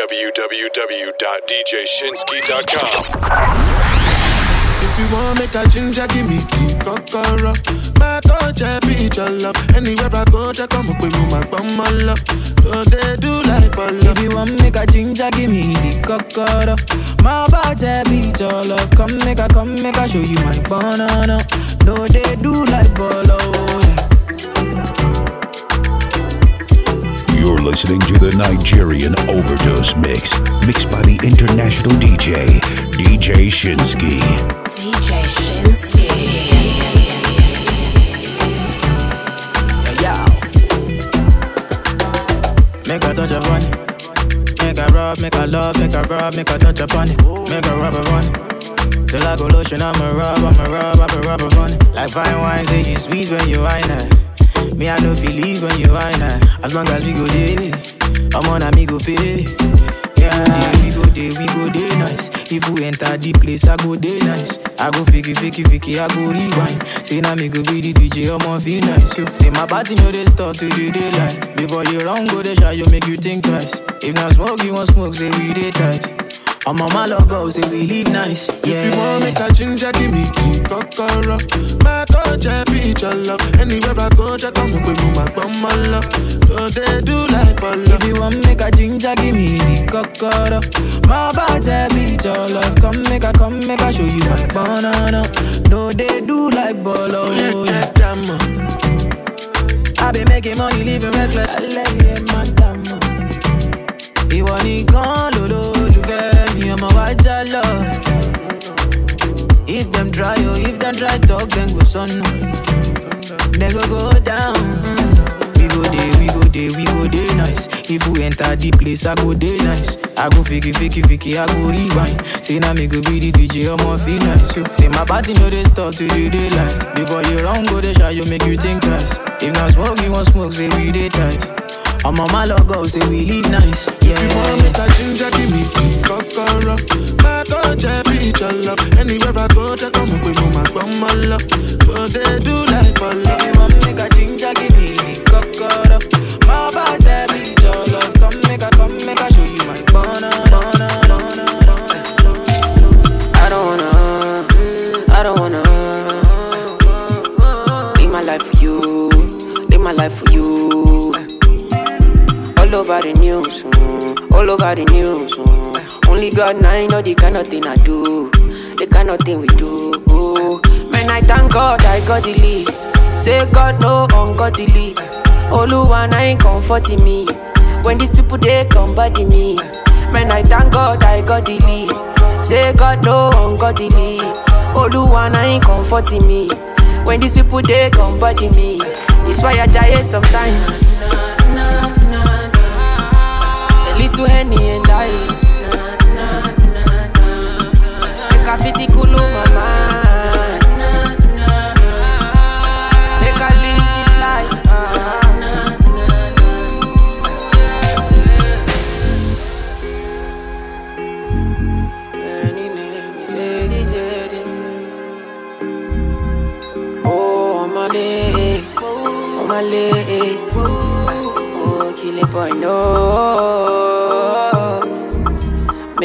www.djshinski.com. If you want make a ginger, give me tea, kokoro. My coach, I be your love. Anywhere I go, I come up with my bum, my love. So they do like a love. If you want make a ginger, give me the cocoa. My body beat your love. Come make a, come make a show you my banana. No, they do like bolo. You're listening to the Naija Overdose Mix, mixed by the international DJ, DJ Shinski. DJ Shinski. Yeah, Make a touch upon it. Make a rub, make a love, make a rub, make a touch upon it. Make a rub upon it. Till I go lotion, I'ma rub, I'ma rub, I'ma rub upon it. Like fine wine, say you sweet when you wine it. Me, I know feel leave when you wine it. Eh. As long as we go there, I'm on a me go pay. Yeah, we go there, we go there nice. If we enter the place, I go there nice. I go fiki, fiki, fiki, I go rewind. Say now me go be the DJ, I'ma feel nice. So, say my party know they start to the daylight. Before you run, go the shot, you make you think twice. If not smoke, you want smoke, say we dey tight. My love go, say we live nice. Yeah. If you want make a ginger, give me tea, kokoro. My coach, I be your love. Anywhere I go, I come up with my bum, my love. So they do like a love. If you want make a ginger, give me cocoa. My body beat your love. Come make a, come make a show you my banana. No, they do like bolo. Yeah, Yeah. uh. I be making money, living reckless. Lẹ́yìn madama. Ìwọ nìkan lolólùfẹ́ If them try, oh, if them try talk, then go sọnù. Then go go down. We go dey, we go dey, we go dey nice. If we enter the place, I go dey nice. I go fiki, fiki, fiki, I go rewind. Say now me go be the DJ, I'ma feel nice. Say my party no dey stop to the daylight. Before you run, go dey shy, you make you think twice. If not smoke, you want smoke, say we dey tight. I'm on my logo, say we live nice. Yeah. If you want make a ginger, give me kokoro. My I be your love. Anywhere I go, I come up with my bum, my love. So they do like a If you want make a ginger, give me cocoa. My body beat your love. Come make a, come make a show you my banana. I don't wanna, mm, I don't wanna live my life for you, live my life for you. All over the news, mm, all over the news. mm. Only God now know the kind of thing I do, the kind of thing we do. Man, I thank God I got the lead. Say God no ungodly. Oluwa na ain't comforting me. When these people they come body me. Man, I thank God I got the lead. Say God no ungodly. Oluwa na ain't comforting me. When these people they come body me. It's why I die sometimes. Little henny and ice. Make a fitty cool my mind. Make a live this life. ah. Any name is edited. Oh, my leg, oh, my leg. Oh, kill it, boy, no.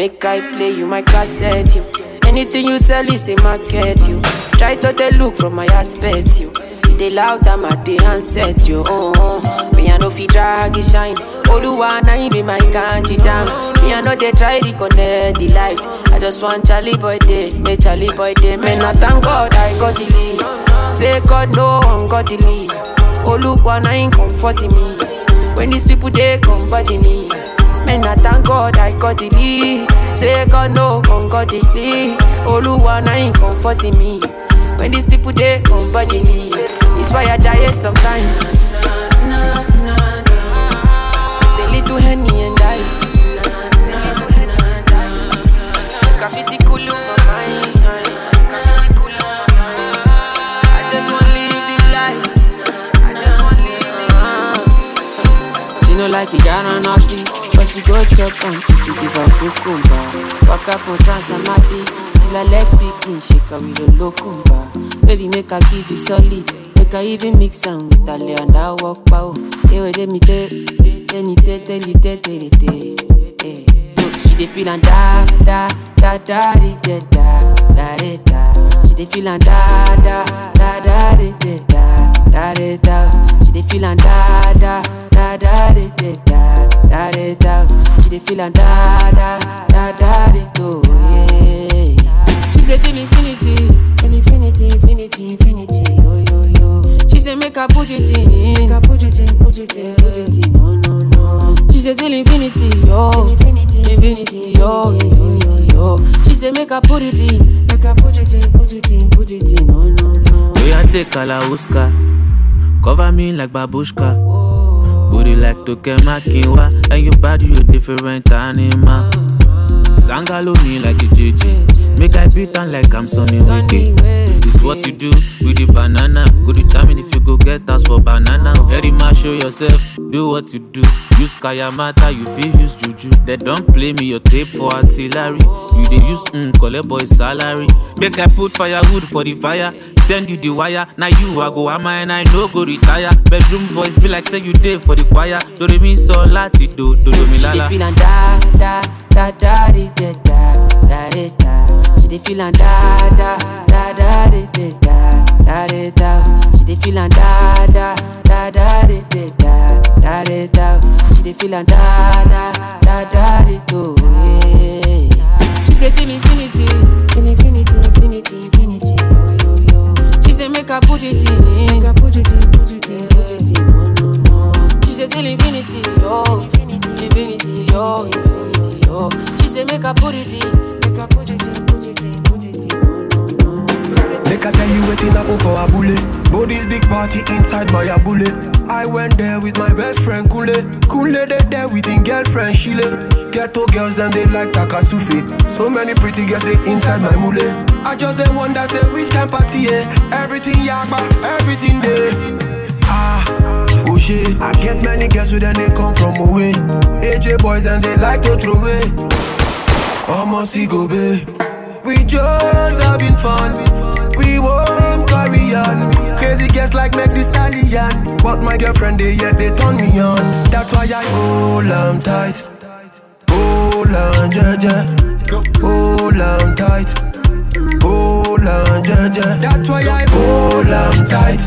Make I play you my cassette, you. Anything you sell is a market, you. Try to they look from my aspect, you. They loud, I'm at the handset, you. Oh, oh. Me, I know fi drag shine. Oluwa na him be my country down. Me, I know they try to connect the light. I just want Charlie boy day, make Charlie boy day. Man, I thank God I got the lead. Say God no ungodly. Oluwa I ain't comforting me. When these people they come body me. Man, I thank God I got the lead. Say God no ungodly. Oluwa na him comforting me. When these people they come body me. It's why I die sometimes. The little henny and ice. Graffiti cool on my mind. Like it, got on nothing. She go chop and if you give her cucumber. Walk up from Transamadi till I leg begin shake her with a locumba. Baby, make her give you solid. Make her even mix am with a lay and I walk pow. Hey, wait, let me let me tell, tell you, tell, tell you, tell. She dey feel and da da da da di da da da da. She dey feel and da da da da di da da da da. She dey feel and da da da da di da da di da. da. She dey feel and da da da da di do. Yeah. She say till infinity, till infinity, infinity, infinity. Yo yo yo. She say make I put it in, make I put it in, put it in, put it in. No no no. She say till infinity, yo, infinity, infinity, yo, infinity, yo. She say make I put it in, make I put it in, put it in, put it in. No no no. We are the Kalauska. Cover me like babushka. Oh. Booty like Toke Makinwa. And your body, you different animal. Sangalo me like a JJ. Make I beat on like I'm Sonny Wike. It's what you do with the banana. Go determine if you go get us for banana. Very much show yourself, do what you do. Use Kayamata, you feel use Juju. They don't play me your tape for artillery. You dey use mm, collect boy salary. Make I put firewood for the fire. Send you the wire. Now you I go am and I no go retire. Bedroom voice be like say you dey for the choir. Do mi so lati do do do mi She dey lala. feel and da da da da da da da da. She dey feel da da da da di da da di da. She dey feel da da da da di da da di da. She dey feel da da da da di do. She say till infinity, till infinity, infinity, infinity. Yo yo yo. She say make I put it in, make I put it in, put it in, put it in. No no no. She say till infinity, yo, infinity, infinity, yo, infinity, yo. She say make I put it in, make I put it in, put it in, I tell you waiting happen for a bullet. Body's big party inside my abule. I went there with my best friend Kule. Kule they there with him girlfriend Shile. Ghetto girls them they like Takasufi. So many pretty girls they inside my mule. I just the they wonder say which kind party yeah. Everything yakba, everything there. Ah, oh shit. I get many girls with them they come from away. AJ boys then they like to throw away. Almost go be. We just having fun. We won't carry on. Crazy girls like make the stallion. But my girlfriend they yeah they turn me on. That's why I hold on tight. Hold on, yeah, yeah. Hold on tight. Hold on, yeah, yeah. That's why I hold on tight.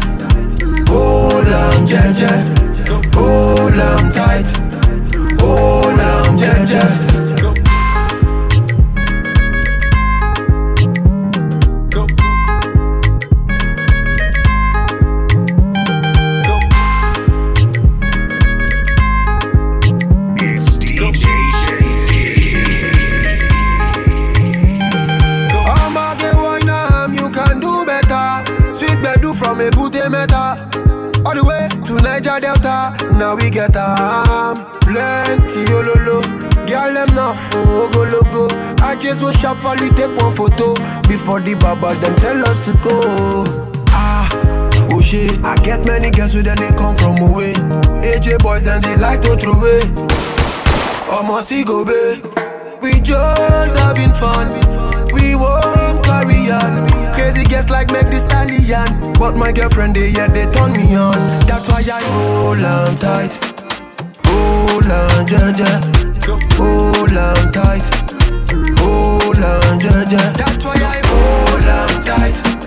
Hold on, yeah, yeah. Hold on tight. Hold on, yeah, yeah. Now we get arm. Plenty ololo. Girl, them not for go logo. I just want sharply take one photo. Before the baba, them tell us to go. Ah. Oh shit, I get many girls with them they come from away. AJ boys then they like to throw away. Almost go be. We just having fun. We won't carry. Crazy guests like make the stallion. But my girlfriend they yeah they turn me on. That's why I hold on tight. Hold on, yeah. Hold on tight. Hold on, yeah. That's why I hold on tight.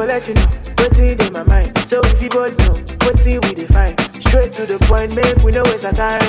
for let you know what's in my mind so if you both know what's in we define. straight to the point make we no waste our time.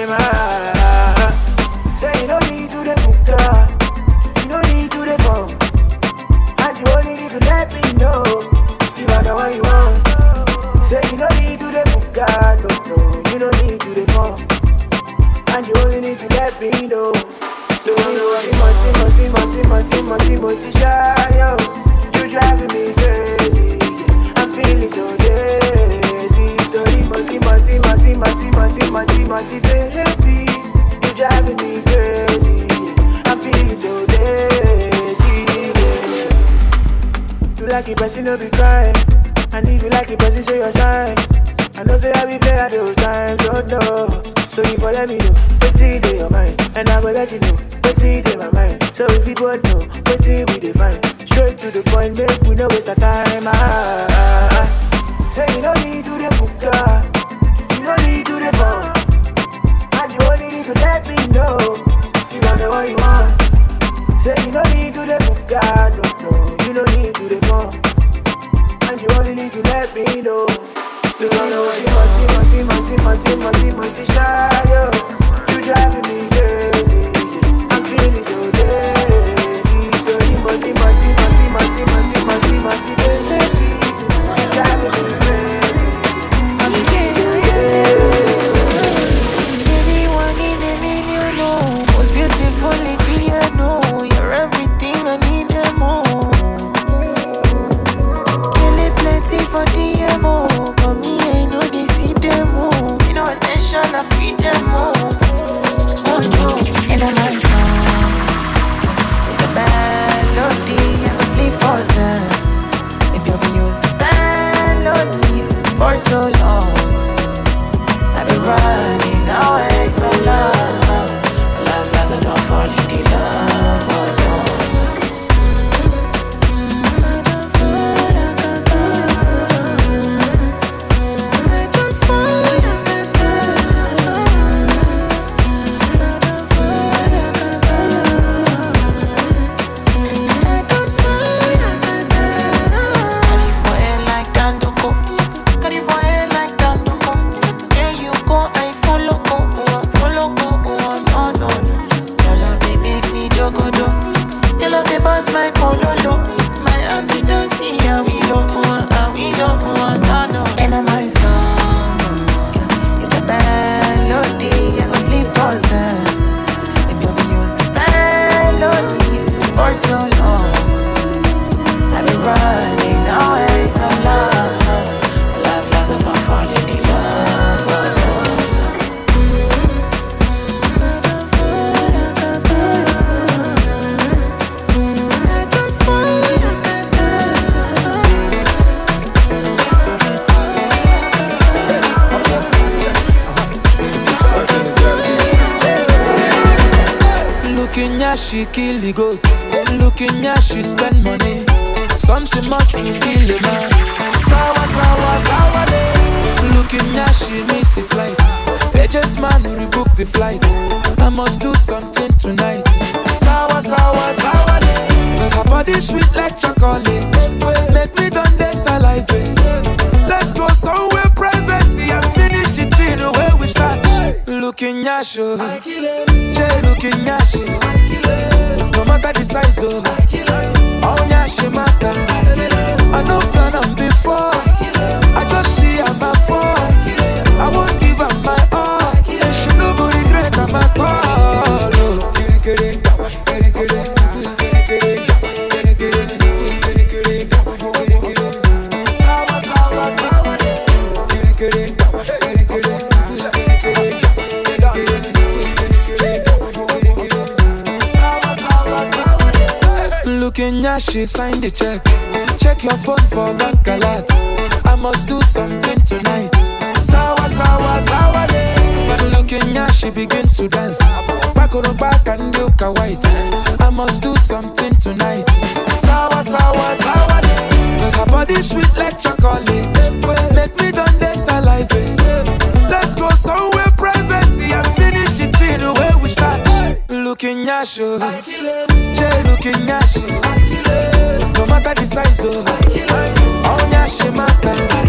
Of Oh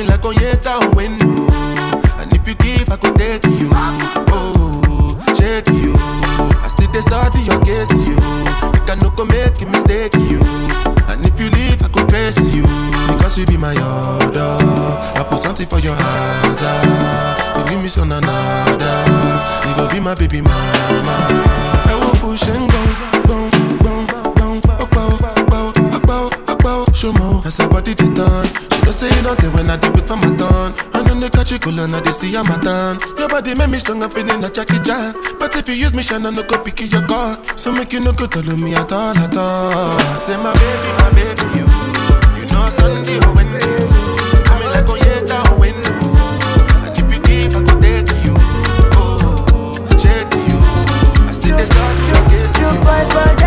Coming like Onyeka or Wendy. And if you give, I could take you. Oh, shake you. I still dey study your case, you. You can no go make a mistake, you. And if you leave, I could grace you. Because you be my order. I put something for your hands. ah. You leave me so another. You go be my baby mama. I will push and go, go, go, go, go, go, go, go, go, show more. As her body they turn, she don't say you don't care when I do it for my turn. And then they catch you cool and they see I'm a turn. Your body make me strong, I'm feeling like Jackie Chan. But if you use me, shine, I no go pick your car. So make you no go tell me at all, at all. Say my baby, my baby, you. You know Sunday oh, or Wednesday. Coming like Onyeka or oh, Wendy. And if you give, I could take you. Oh, shake you. I still start your case. You fight for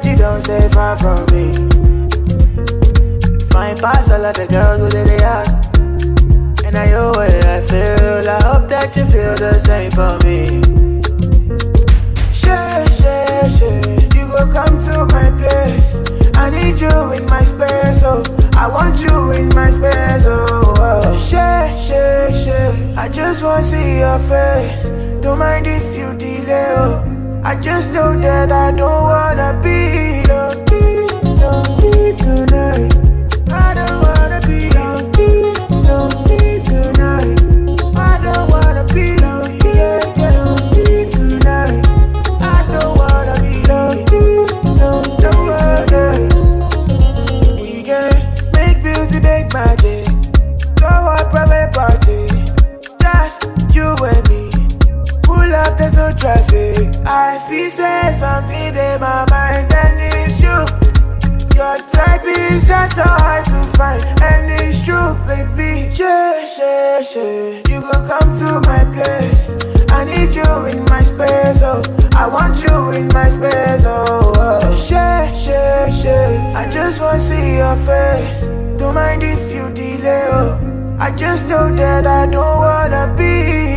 that you don't stay far from me. Fine pass all of the girls with the yard. And I know what I feel. I hope that you feel the same for me. Sure, sure, sure. You go come to my place. I need you in my space, oh. I want you in my space, oh. oh. Sure, sure, sure. I just wanna see your face. Don't mind if you delay, oh. I just know that I don't wanna be so hard to find, and it's true, baby. Yeah, yeah, yeah. You gon' come to my place. I need you in my space, oh. I want you in my space, oh. oh. Yeah, yeah, yeah. I just wanna see your face. Don't mind if you delay, oh. I just know that I don't wanna be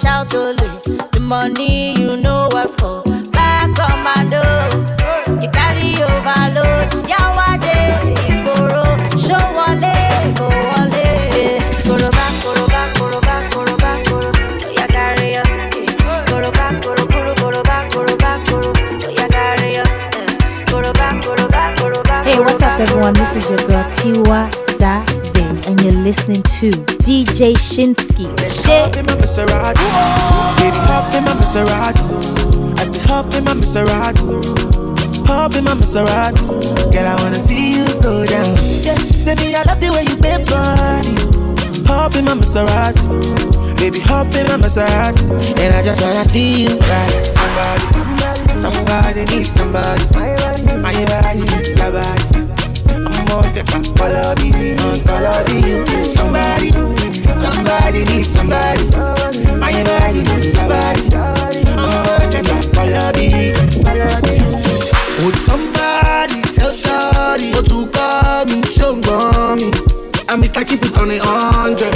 shout only. The money you know work for. Back commando. You carry overload. Yawade, Igboro. Show wale, go wale. Koroba, koroba, koroba, koroba, koro. Oya oh, carry ya. Koroba, koro, koro, koroba, koroba, koro. Oya oh, carry ya. Koroba, koroba, koroba, Hey, what's up, everyone? This is your girl Tiwa Savage, and you're listening to DJ Shinski. Hop in my Maserati. I. Girl, I wanna see you go down. Say me, I love the way you body. Hop in my Maserati. Baby, hop in my Maserati. And I just wanna see you ride. Somebody, somebody needs somebody. My body, your body. Somebody, somebody needs somebody. My body. Would somebody tell to call. I'm Mr. Keep it on hundred.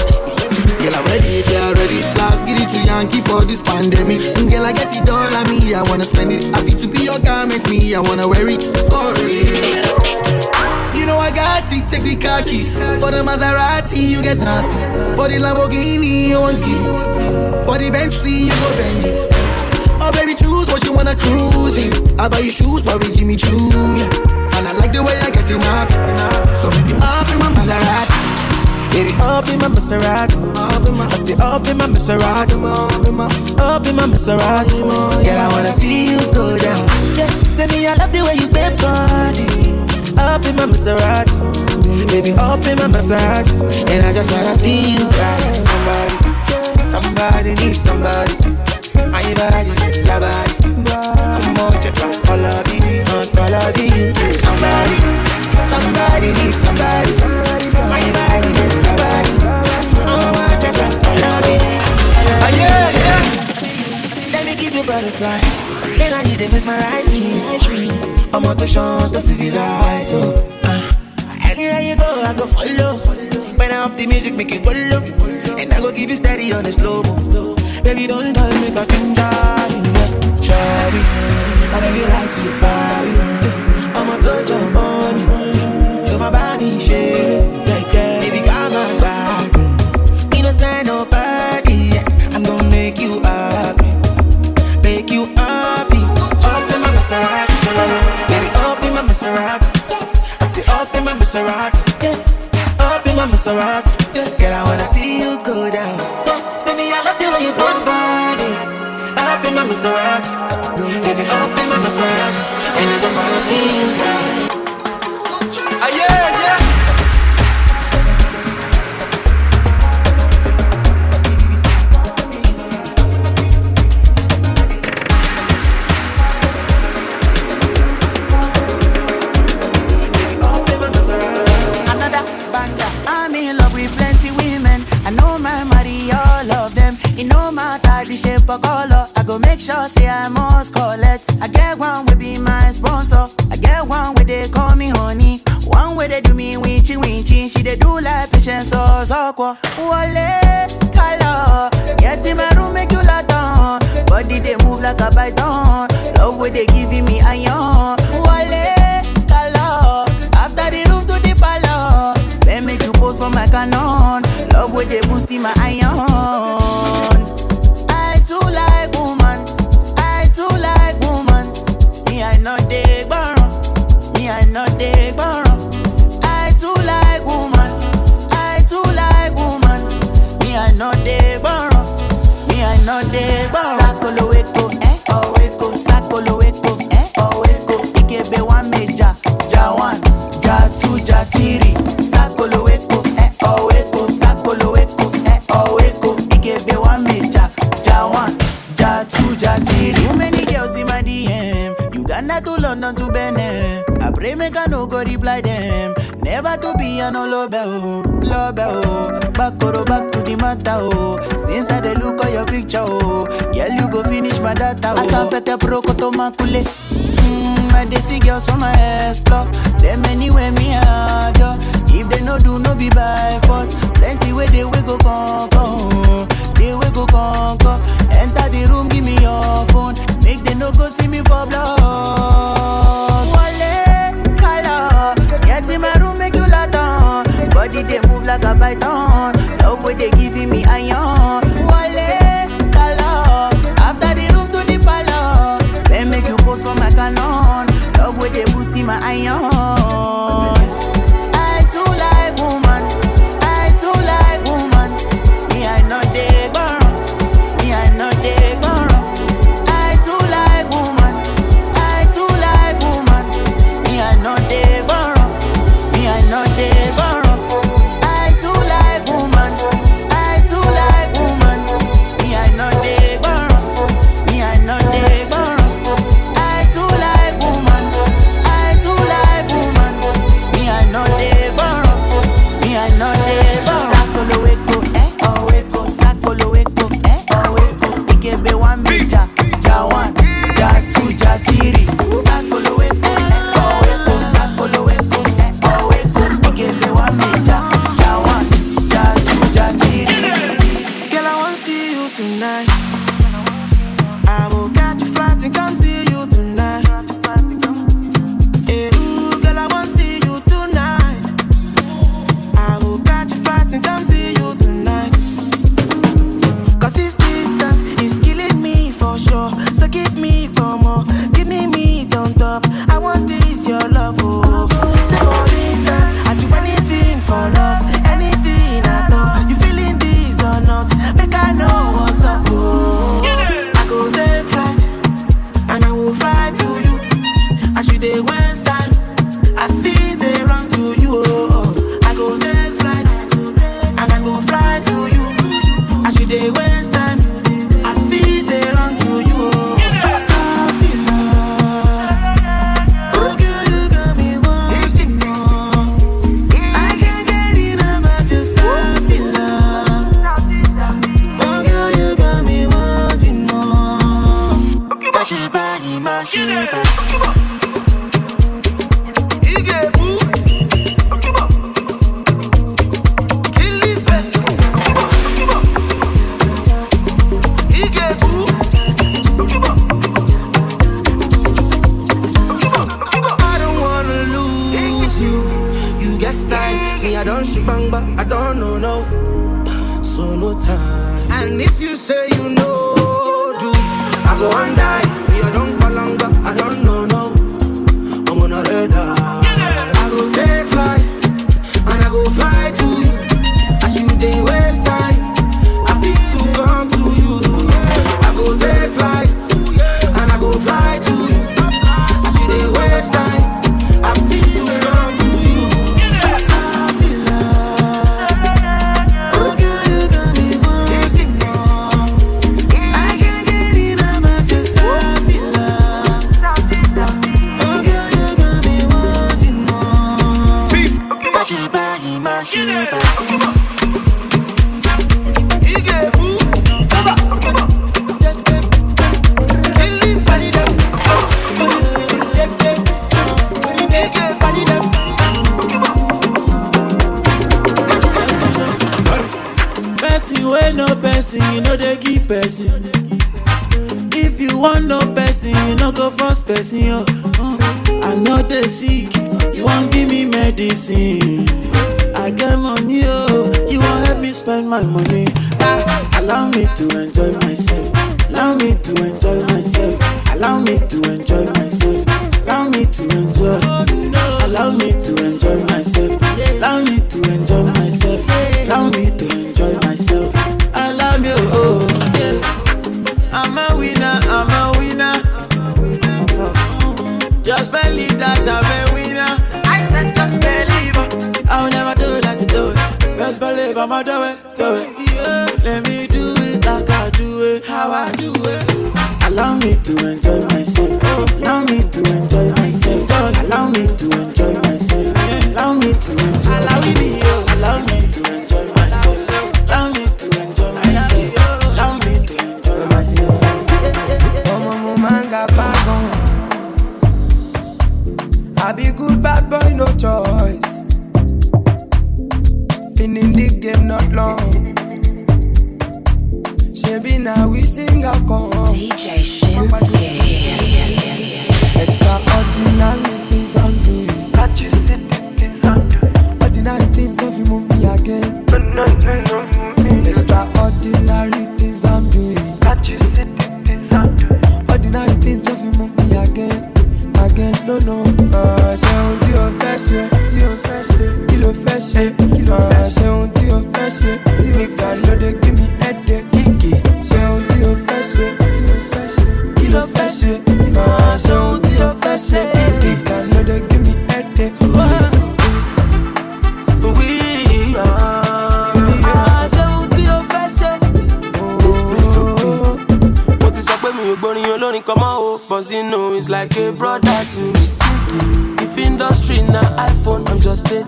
Girl, I'm ready if you're ready. Last to Yankee for this pandemic. Mm, Girl, I get it all on me. I wanna spend it. I feel to be your garment, me. I wanna wear it for real. Know I got it, take the car keys. For the Maserati, you get nothing. For the Lamborghini, you want give. For the Bentley, you go bend it. Oh baby, choose what you wanna cruise in. I buy you shoes, probably Jimmy Choo. And I like the way I get it out. So baby, up in my Maserati. Baby, up in my Maserati. I say up in my Maserati. Up in my Maserati. Girl, I wanna see you go down. Yeah. Say me, I love the way you bend body. Up in my Maserati. Baby, up in my Maserati. And I just wanna see you ride. Somebody, somebody needs somebody. My body, your body. I'm on your back, follow me, follow me. Somebody, somebody needs somebody. My body, your body. I'm on your back, follow me. Ah, yeah, yeah. Let me give you butterfly. Say I need to mesmerize me. I'm on the show to civilize. Uh, anywhere you go, I go follow. When I up the music, make it go low. And I go give you steady on the slow. Baby, don't tell me that you die. Shawty, I know you like to party. Yeah, I'ma touch your my iron.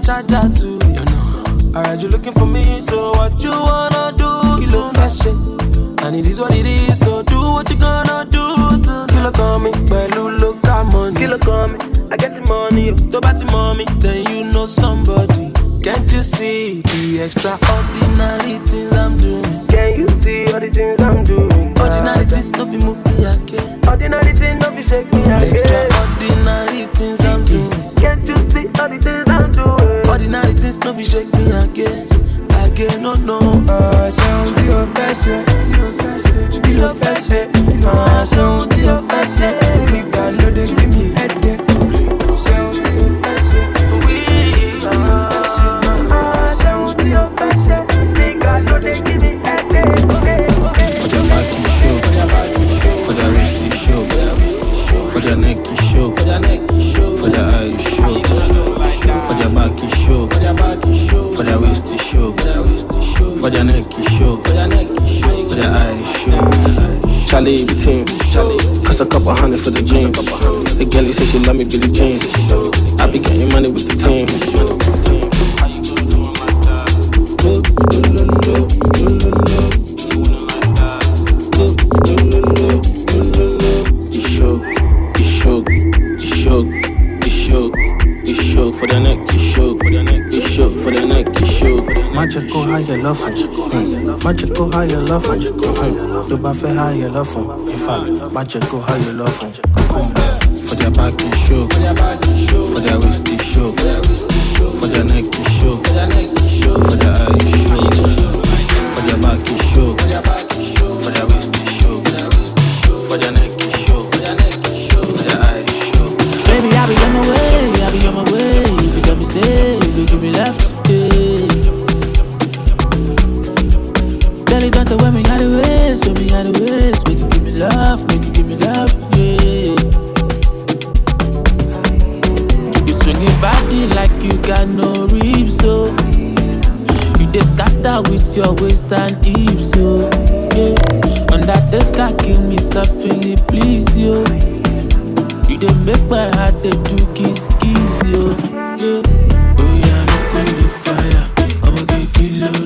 charger too. You know. Alright, you looking for me, so what you wanna do? Kilo fresh shit. And it is what it is, so do what you gonna do. Kilo coming, me, pẹ̀lú local money. Kilo coming, me, I get the money. Don't ti the mi, then you know somebody. Can't you see the extraordinary things I'm doing? Can you see all the things I'm doing? Ordinary things, nothing move me again. Ordinary things, nothing shake me again. dance, no be shake me again. Again, no, no. Uh, shall be your best, yeah. Be your best, yeah. how you love how you love him. In fact, má how you love him. For their back to show. and hips, so Yeah. On that deck I kill me softly, please, yo. You dey make my heart dey do kiss, kiss, yo. Yeah. Oh yeah, I'm going to fire. I'm going to kill you.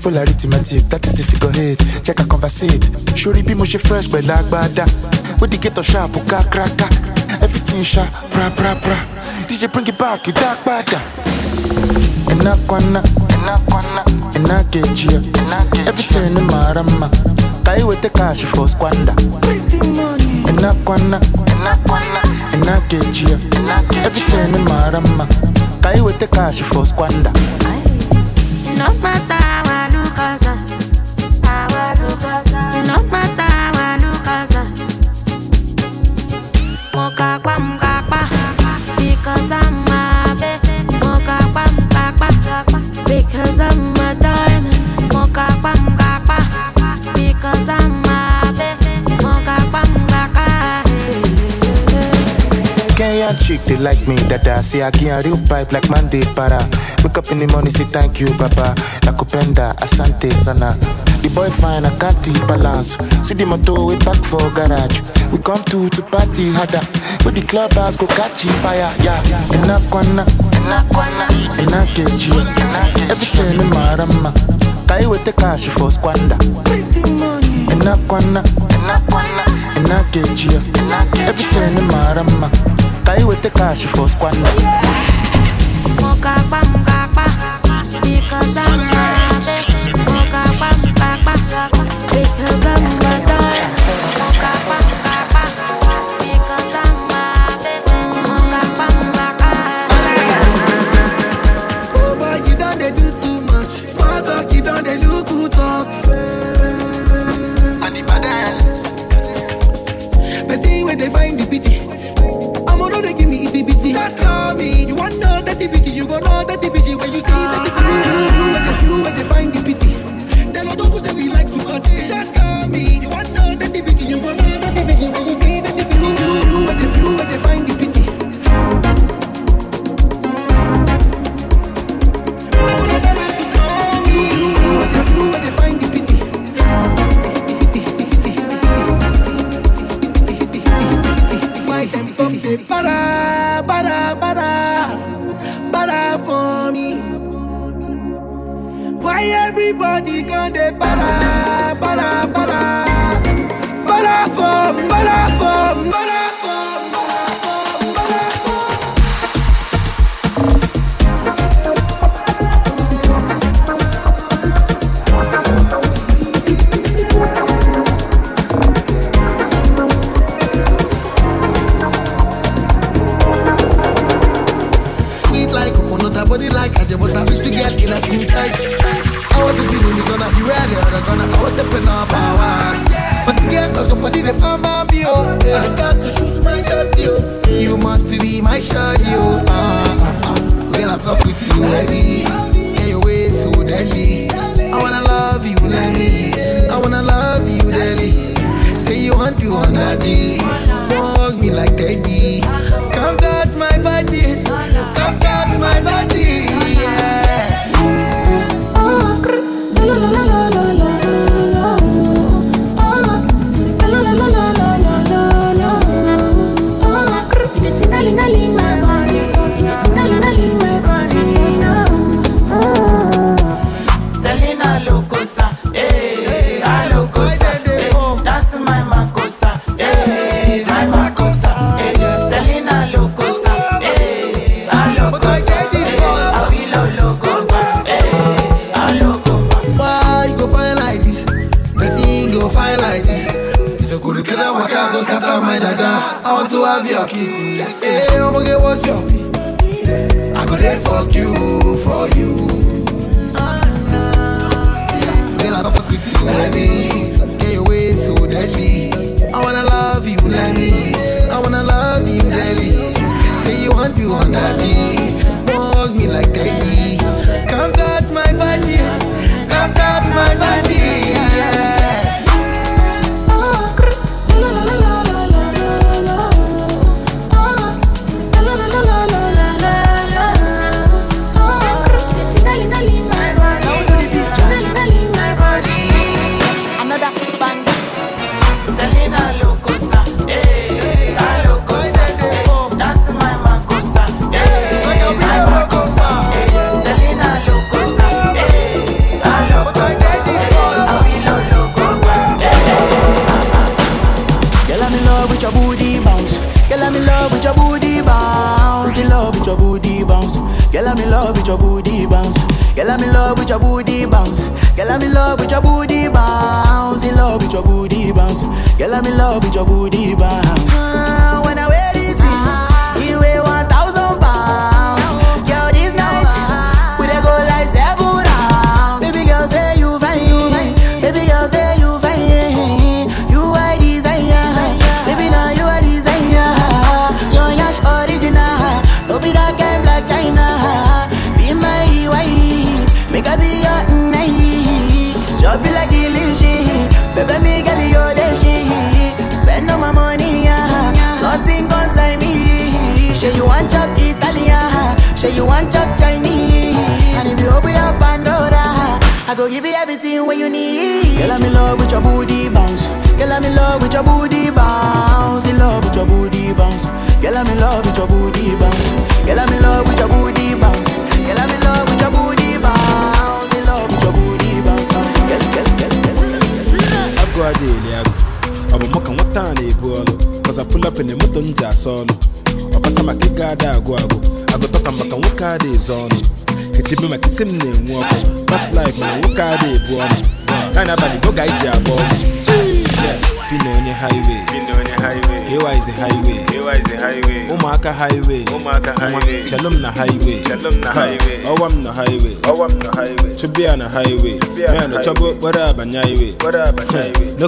polarity matic that is if you go hate check a conversate. Sori bí mo ṣe fresh pẹ̀lú agbada wey di gate of sharp kakraka everything sharp pra pra pra. Dj bring it back ìdá padà. ẹ̀nà kwana ẹ̀nà kwana ẹ̀nà kejì ẹ̀ everything ni màrà mà kàyé wètè cash for squander. ẹ̀nà kwana ẹ̀nà kwana ẹ̀nà kejì ẹ̀ everything ni màrà mà kàyé wètè cash for squander. like me, dada. Say a real pipe like Monday para. Wake up in the morning, say thank you, baba. Nakupenda, asante sana. The boy fine, I can't balance. See the motor we back for garage. We come to to party harder. With the club house go catch fire, yeah. Enakwana, ena kesi. everything in marama. Kai with the cash for squander. Enakwana, ena kesi. everything in marama iweta cash for because I'm happy. Mukakpa mukakpa, because I'm happy. You want no that bitch, you go no that bitch when you see that.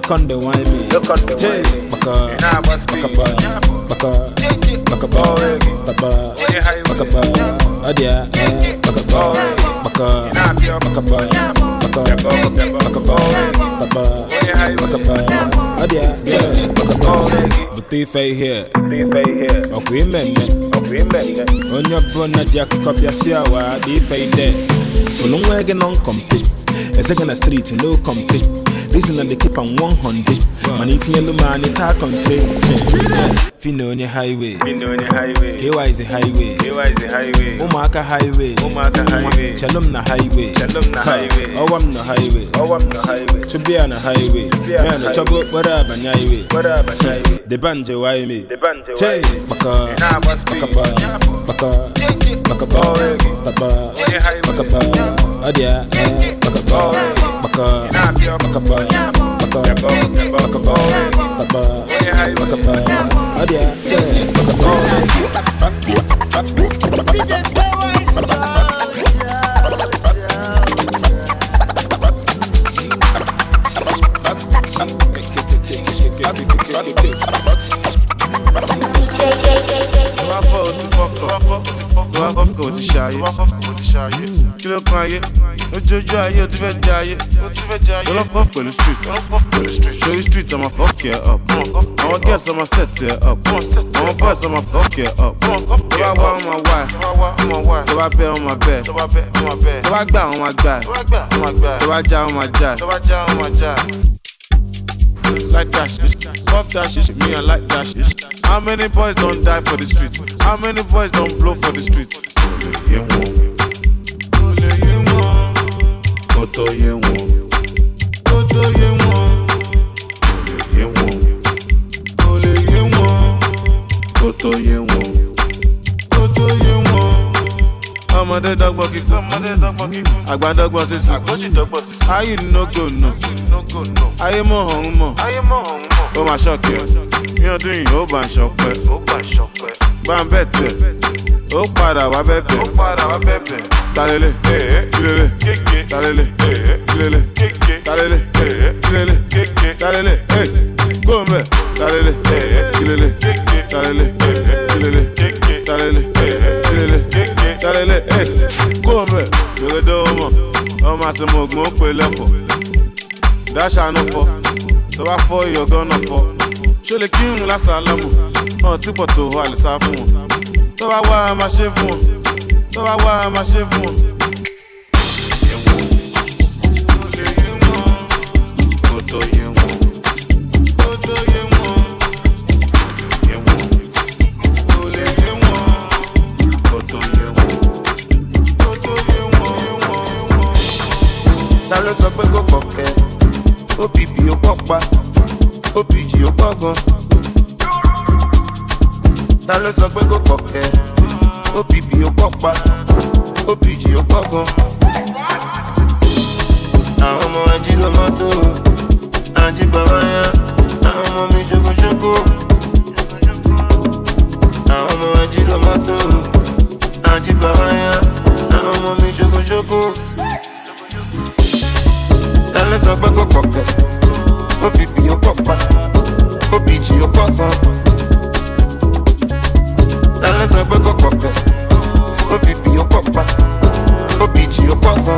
No conde wine me. Jay, baka baka ba baka baka ba baba baka ba adia eh baka ba baka baka ba baka baka ba baba baka ba adia eh baka ba. Bute ife ihe ọkwa ime mme onye ọbụla ji akụkọ bịa si awa dị ife ide fụlụ nwa gị nọ nkọmpe eze gị na street no kompe reason na they keep am 100 mana itinyelu m anyị taa kọntre fi na onye highway. KY is the highway. Ụmụaka highway. Nwa, chelụ m na highway. Ha, ọwa m na highway. Chụbịa na highway. Men chọba okporo abanye highway deba nje waye me che baka baka ba baka baka ba baba baka ba adia. Eh baka ba baka baka ba baka baka ba baba baka ba adia eh baka kí ló kan ayé lójoojú ayé o ti fẹ́ jẹ ayé lọ́lọ́pọ̀ pẹ̀lú street. Sórí street. Ọmọ fuck ẹ̀ up? Àwọn girls ọmọ set ẹ̀ up. Àwọn boys ọmọ fuck ẹ̀ up. Tó bá wá ọmọ wá tó bá bẹ́ ọmọ bẹ́. Tó bá gbà ọmọ gbà. Tó bá já ọmọ já. Like fuck that shit, me I like shit. How many boys don't die for the streets? How many boys don't blow for the streets? Yeah, ye wọn, kótó ye kótó ye wọn, ole ye wọn, ọmọdé dọ́gbọ́n kíkọ́ àgbà dọ́gbọ́n sísun. Ayé nógò nù ayé mọ̀ ọ̀hún mọ̀. Ó máa ṣọ̀kẹ́ ní ọdún yìí ó bá ń ṣọpẹ́. Bá ń bẹ̀ tẹ̀. Ó padà wá bẹ̀bẹ̀ talele kilele talele kilele talele kilele talele gómẹ talele kilele talele kilele talele kilele talele gómẹ yòlódé ọmọ ọmọ àsèmọ ògùn ó pè lẹfọ. Dáṣà ló fọ. Tó bá fọ ìyọgán náà fọ. Ṣó lè kírun lásàlámù hàn tí pọ̀ tó àlùsá fún wọn. Tó bá wá máa ṣe fún wọn. Tó bá wá máa ṣe fún wọn. Kótó yé wọn, kótó pa. Opg ó pọ̀ gan. Ta ló sọ pé kò kọ̀kẹ́ opp ó pọ̀ pa. Opg ó pọ̀ gan. àwọn ọmọ ají ló mọ́tò ají bàbá yá. Àwọn ọmọ mi ṣokoṣoko. Àwọn ọmọ ají ló mọ́tò ají bàbá yá. Àwọn ọmọ mi ṣokoṣoko. Tẹ́lẹ̀ sọ pé kò pọ̀kẹ́ OPP ó pọ̀ pa obibi okpokpa obiji okpokpa ẹlẹsẹ gbẹgbẹ kọkọ obibi okpokpa obiji okpokpa.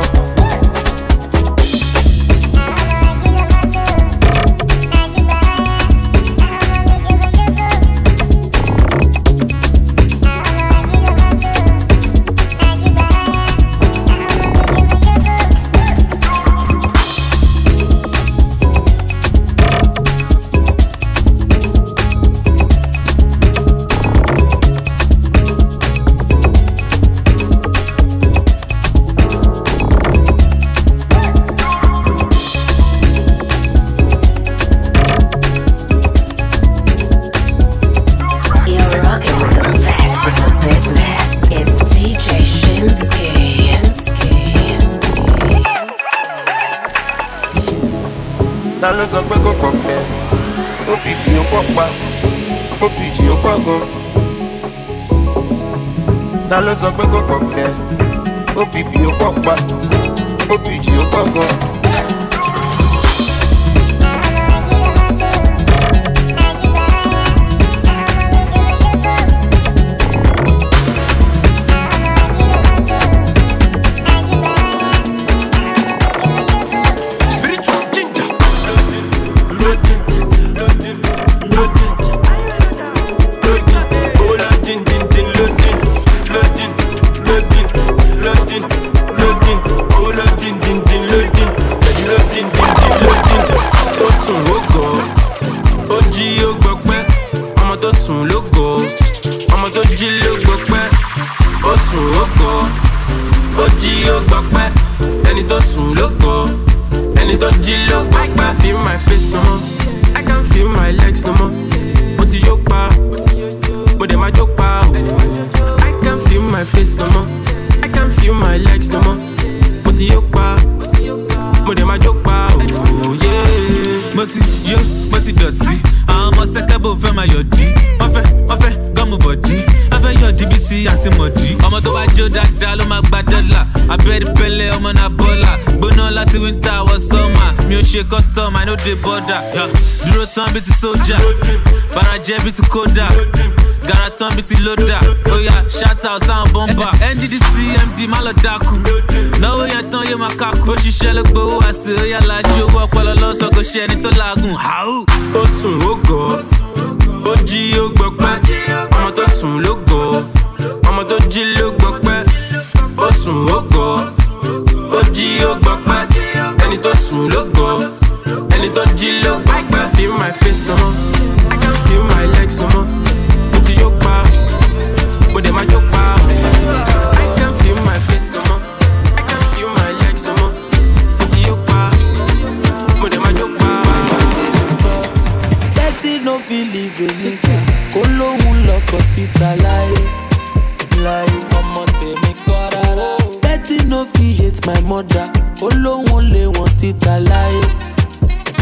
Pọ̀ pa OPG ó pọ̀ gan. ló sọ pé kò kọ̀kẹ́ OPP ó pọ̀ pa OPG ó pọ̀ gan ta ló sọ pé kò kọ̀kẹ́ OPP ó pọ̀ pa OPG ó pọ̀ gan. Sùn ló gọ̀, ẹni tó jí ló. I feel my face no more, I can feel my legs no more, mo ti yó pa, mo dẹ̀ máa jó pa o. I can feel my face no more, I can feel my legs no more, mo ti yó pa, mo dẹ̀ máa jó pa o. Mo ti yó mo ti dọ̀tí. Àwọn ọmọ sẹ́kẹ́bù fẹ́ máa yọ̀dí. Wọ́n fẹ́ wọ́n fẹ́ gọ́ọ̀mù bọ̀dí wọ́n fẹ́ yọ̀dí bíi ti àti mọ̀dí ọmọ tó bá jó dáadáa ló máa gba dọ́là. Abẹ́rẹ́ pẹ́lẹ́ ọmọ náà bọ́là. Gbóná láti wíńtà wọ sọ́mà mi ò ṣe custom i no dey border yeah. dúró tán bíi ti sójà. Barajẹ́ bíi ti kódà. Gara tán bíi ti lódà. Oya shout out sáwọn bọ́mbà nddc md má lọ dákú. Náwó yẹn tán yóò máa kákú. Ó ṣiṣẹ́ ló gbowó àṣẹ ó yà lájú owó ọpọlọ lọ́sọ̀ kò ṣe ẹni tó làágùn hàù. ó sùn ó gọ̀. Ó jí ó gbọpẹ́ ọmọ tó sùn ló gọ̀ ọmọ tó jí ló gbọpẹ́ ó sùn ó jí ó gbọpẹ́ ẹni tó sùn ló gọ̀ ẹni tó jí ló gbọpẹ́. feel my face more I can feel my legs no my mother ó lóhun lé wọn síta láyé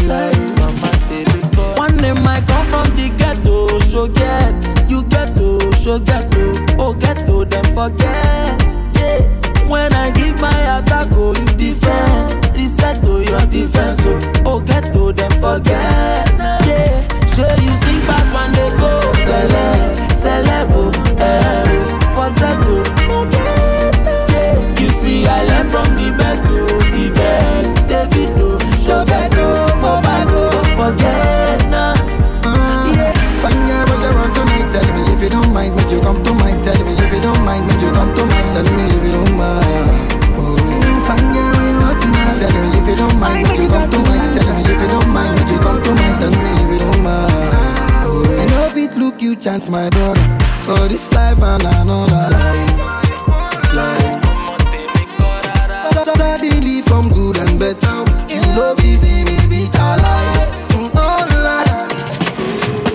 láyé mama tèmi kọ́. One name I come from the ghetto so get you ghetto so ghetto oh ghetto dem forget. Yeah. When I give my attack oh you defend reset to your defense oh oh ghetto dem forget. Yeah. Sure you chance, my brother. For this life and another life. life. Suddenly from good and better, you know easy me beat alive. Mm, oh.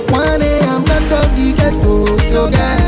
One day I'm of the ghetto, so get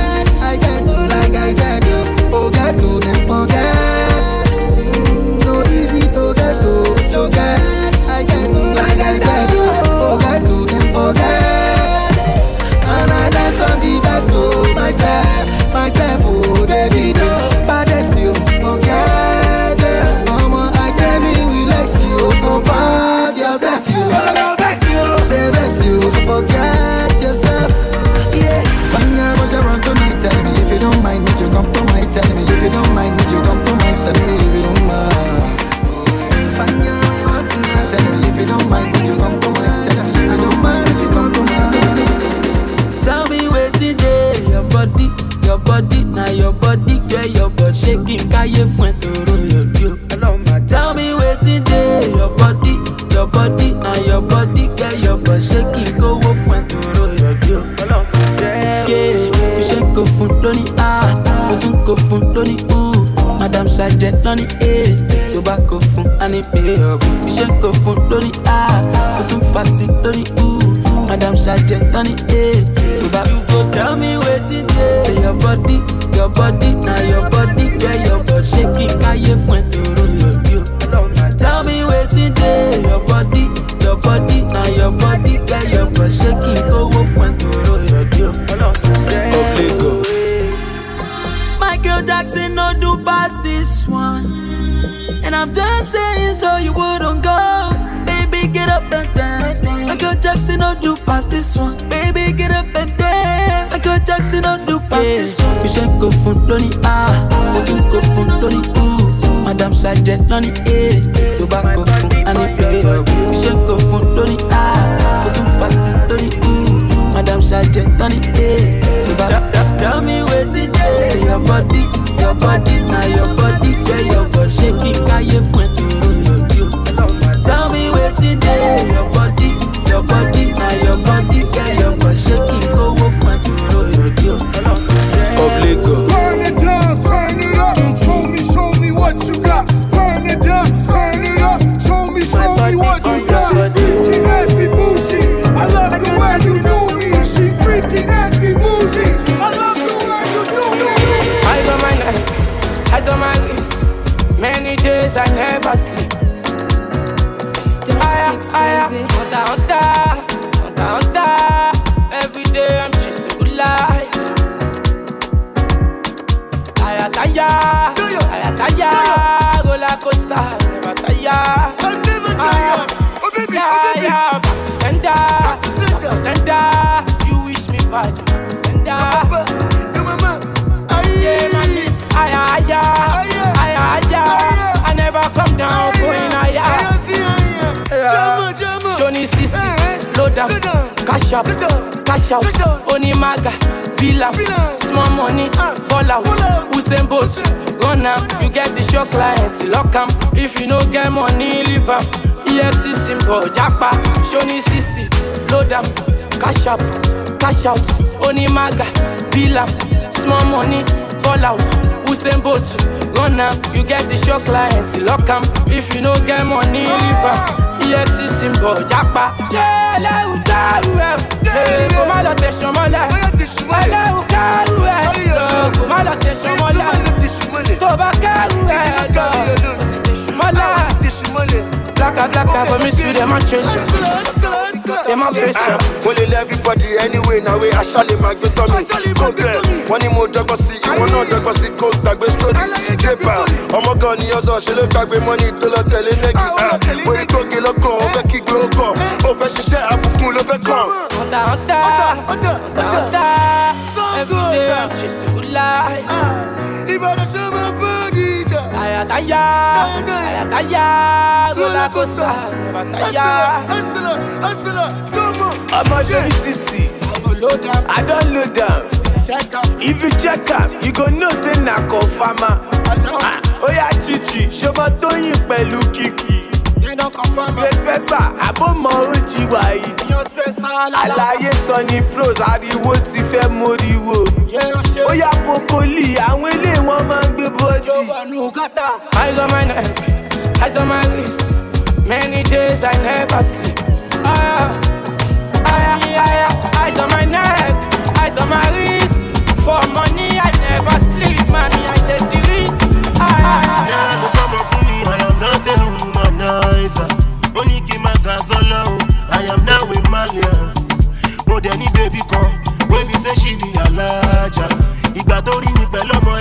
lóní A, eh. tó bá kò fún pay up. Iṣẹ́ kò fún lóní A, mo tún fa sí lóní U. Madam Sajẹ lóní A, tó bá you go tell me wetin dey eh. your body, your body, na your body get your body shaking káyé fún ẹ tòró yòdì o. Tell me wetin dey eh. your body, your body, Michael no do past this one. You should go fun lóní ah, ojú go fun lóní ooh. Madam Sajẹ lóní eh, tó bá go fun àní play up. You should go fun lóní ah, ojú fasi lóní ooh. Madam Sajẹ lóní eh, tó bá. Tell me wetin dey your body, your body na your body, get your body shaking káyé fún ẹ tòró yòdì o. Tell me wetin dey your body, your body na your body, get your body shaking kówó fún ẹ tòró yòdì o. Of Lagos. Turn it down, turn it up. Show me, show me what you got. Turn it down, turn it up. Show me, show me what you got. Freaky, nasty, bougie. I love the way you do me. She freaky, nasty, bougie. I love the way you do me. Eyes on my neck, eyes on my lips. Many days I never sleep. Aya, aya, coaster, never tire. Aya, ah, yeah, yeah, back to sender, back to sender. You wish me bad, back to sender. Yeah, man, aya, aya, aya, aya. I never come down, going higher. Johnny Sisi, load up, cash up, cash out, Onimaga, bill up, small money, ball out, Usain Bolt, run up. you get the show client, lock am, if you no get money, leave am, EFC symbol, japa, Johnny Sisi, load up, cash up, cash out, Onimaga, bill up, small money, ball out, Usain Bolt, run up. you get the show client, lock am, if you no get money, leave am. EFC symbol japa. Ẹlẹ́rù kárù ẹ̀, kò má lọ tẹ̀sán mọ́lẹ̀. Ẹlẹ́rù kárù ẹ̀, kò má lọ tẹ̀sán mọ́lẹ̀. Tó bá kárù ẹ̀ lọ, ó ti tẹ̀sán mọ́lẹ̀. Blaka blaka for me see dem a chase you. Dem a face you. mo lè lé everybody anyway na wey aṣálẹ̀ máa gbé tọ́ mi kó bẹ́ẹ̀ wọ́n ní mo dọ́gbọ́n sí ìwọ náà dọ́gbọ́n sí kó gbàgbé sórí débà ọmọ kan ní ọ̀sán ṣe ló gbàgbé mọ́ni tó lọ tẹ̀lé nẹ́gì mo rí tóge lọ́kàn ó fẹ́ kígbe ó kàn ó fẹ́ ṣiṣẹ́ àbùkù ló fẹ́ kàn. Hunter, hunter, hunter, hunter. Every day I'm chasing good life. Ìbàdàn ṣe máa bọ́ọ̀dì ìjà. Ayataya, ayataya, roller coaster, never tire. Hustler, hustler, come on. ọmọ ṣe ní sísì i don load am if you check up, you go know say na confama ah, oya chichi ṣọmọ tóyìn pẹ̀lú kìkì gbẹgbẹsà àbọ̀mọ̀ ojì wàyídì àlàyé sọ ní pros ariwo ti fẹ́ móríwó oya pokoli àwọn ilé wọn máa ń gbé bọ́jì. Eyes on my neck, eyes on my wrist. Many days I never sleep. Aya, aya, aya, eyes on my neck, eyes on my wrist. For money dẹ̀ ní bébí kan, be say she be alájà. Ìgbà tó rí mi pẹ̀lú ọmọ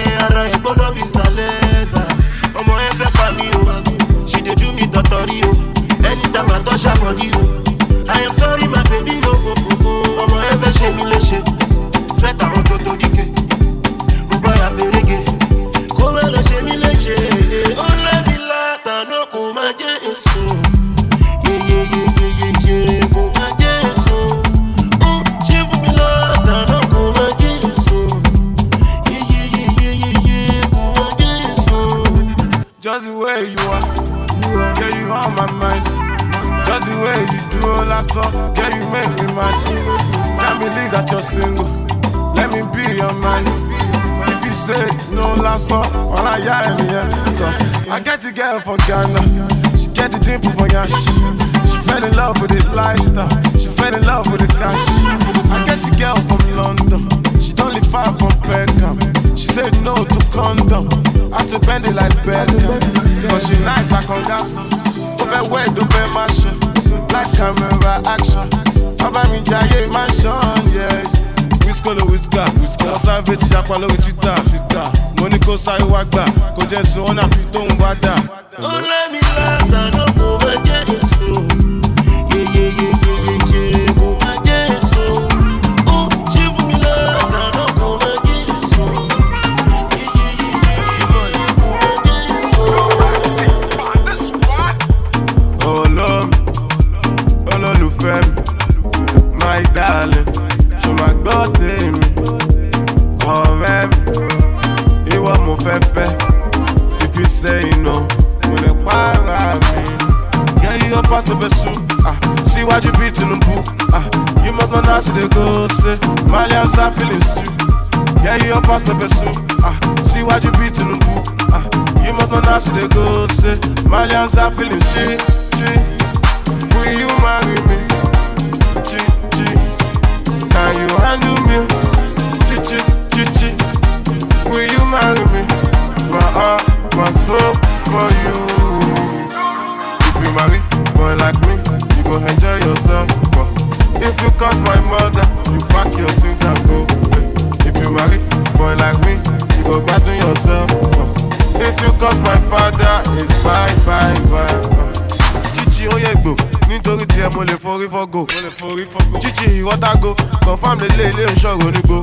Chichi ìwọ́tàgò confam lélẹ̀ ilé ìṣòro onígbò.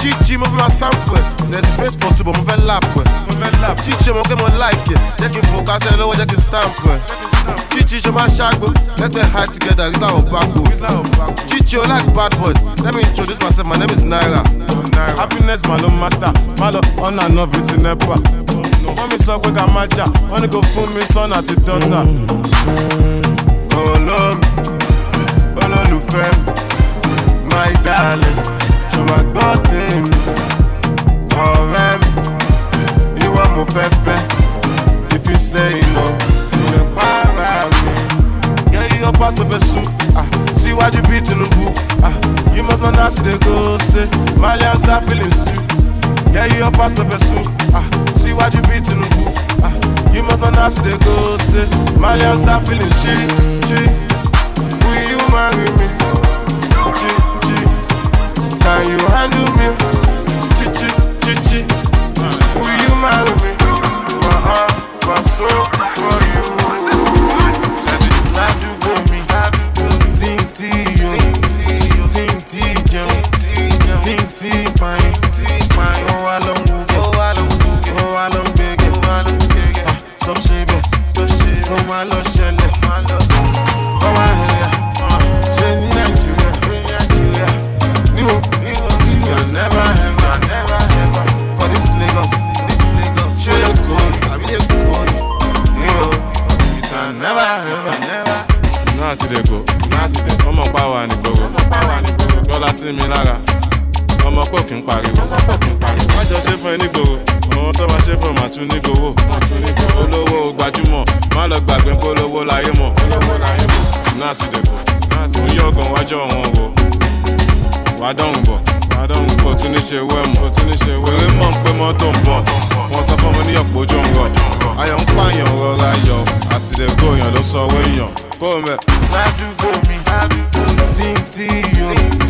Chichi mo fi ma sample ẹ̀ there space for two but mo fẹ́ lap. Chichi mo pé mo like jẹ́ kí n fò kásẹ̀ lọ́wọ́ jẹ́ kí n stamp. Chichi ṣe máa ṣàgbó let's get high together rizla obako. Chichi o like bad boys let me introduce myself my name is Naira. Happiness ma ló matter má lọ ọ̀nà náà bíi ti nepa. Wọ́n mi sọ pé ká má jà wọ́n ní kò fún mi sọ́nà àti dọ́tà. Olómi olólùfẹ́ mi my darling ṣo máa gbọ́ tèmi ọ̀rẹ́ mi ìwọ mo fẹ́ fẹ́ ìfi sẹ́yìn náà mo lè para mi. Yẹ́yí ó pásítọ̀ bẹ́ sùn síwájú bíi Tinubu ah, you must know how to dey go say Malians are feeling. Yẹ́yí ó pásítọ̀ bẹ́ sùn síwájú bíi Tinubu ah, you must know how to dey go say Malians are feeling will you marry me? Chi chi. Can you handle me? Chi chi chi chi. Will you marry me? My heart, my soul for you. Ṣẹlẹ̀, sí mi lára. Ọmọ pé òkè ń pariwo. Má jọ ṣe fún ẹ nígboro àwọn tó máa ṣe fún ẹ máa tún nígboro olówó gbajúmọ̀. Má lọ gbàgbé pé olówó láyé mọ̀. Náà ti dẹ̀ gò ń yọ̀gàn wájọ́ wọn wò. Wà á dọ̀hùn bọ̀. Wà á dọ̀hùn bọ̀. Tún ní ṣe wẹ́mù ó tún ní ṣe wẹ́mù eré mọ̀ ń pé mọ́tò ń bọ̀. Wọ́n sọ fún ọmọ ní ọ̀pọ̀ ojú ń rọ̀ ayọ̀ ń pààyàn rọra yọ. Àtìlẹ́gbò èèyàn ló sọ owó kó mẹ́. ládùúgbò mi. Tí tí yo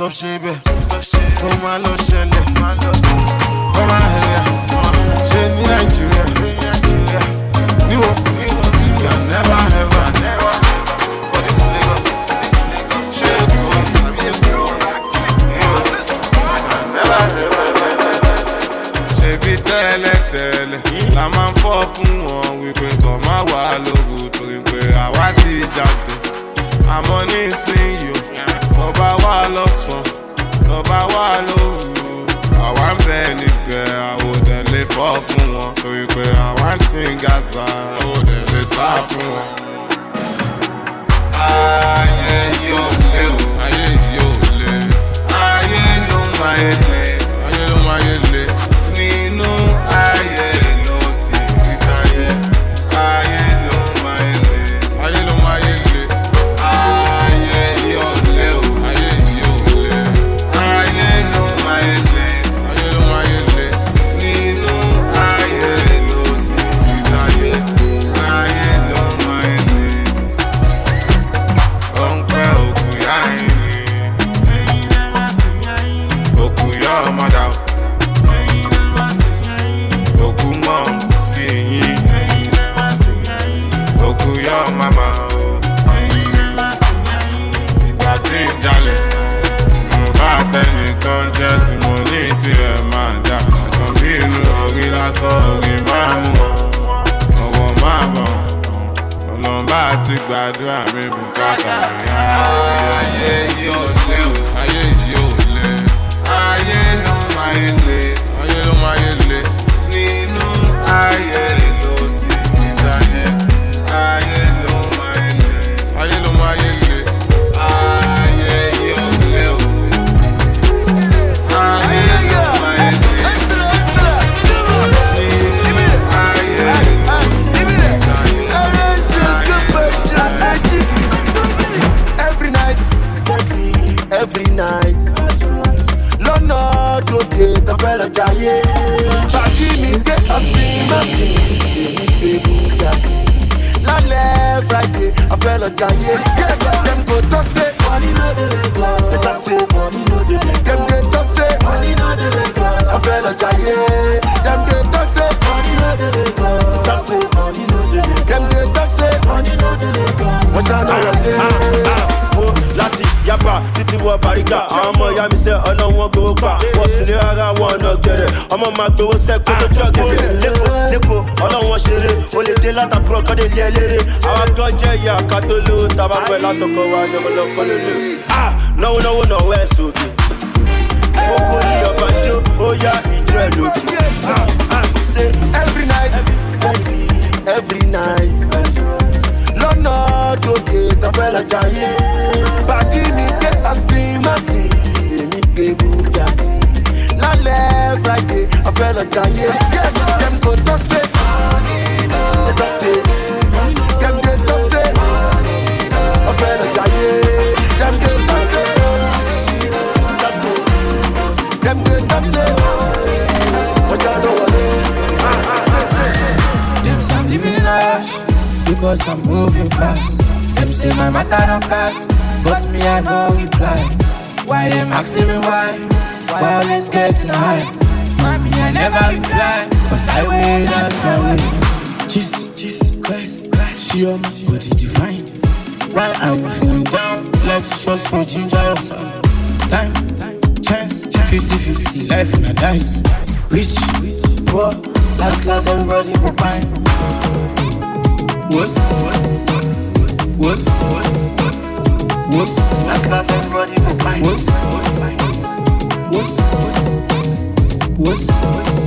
stop ṣe bẹ́ẹ̀ ó máa lọ ṣẹlẹ̀ fọ́mà ẹ̀yà ṣe you can never ever dela ta pro kọ́ de yẹ lére àwọn kan jẹ́ ìyá ká taba fẹ́ látọkọ wa lọ́kọ́lọ́kọ́ lólo. a náwó náwó sókè kókó ní ọba jó ó yá ìjọ ẹ̀ lókè. ṣe every night every night lọ́nà òkè tọ́fẹ́ lọ́jà yé bàdí mi gbé pàṣẹ mọ́tì èmi gbé bùjá sí lálẹ́ friday ọ̀fẹ́ lọ́jà yé dem kò tó ṣe. cause I'm moving fast. Them say my matter don't cast, but me I no reply. Why them asking me why? Why always getting high? Mommy, I never reply, cause I will that's my way. Jesus Christ, she on my body divine. Why are you feeling down? Life short for ginger yourself. Time, chance, 50-50, life in a dice. Rich, poor, last last everybody will find. Wuss, Wuss, Wuss, Wuss, Wuss, Wuss, Wuss.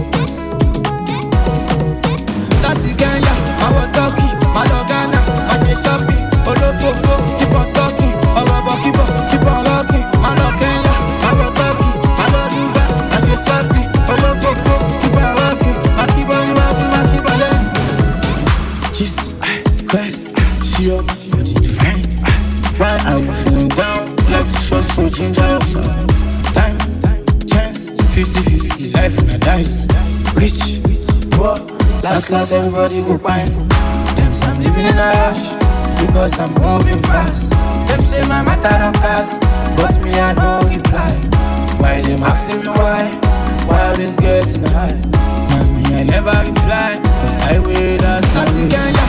body go pine. Them say I'm living in a rush because I'm moving fast. Them say my matter don't cast, but me I know reply. Why they asking me why? Why always getting high? And I never reply, cause I will that's not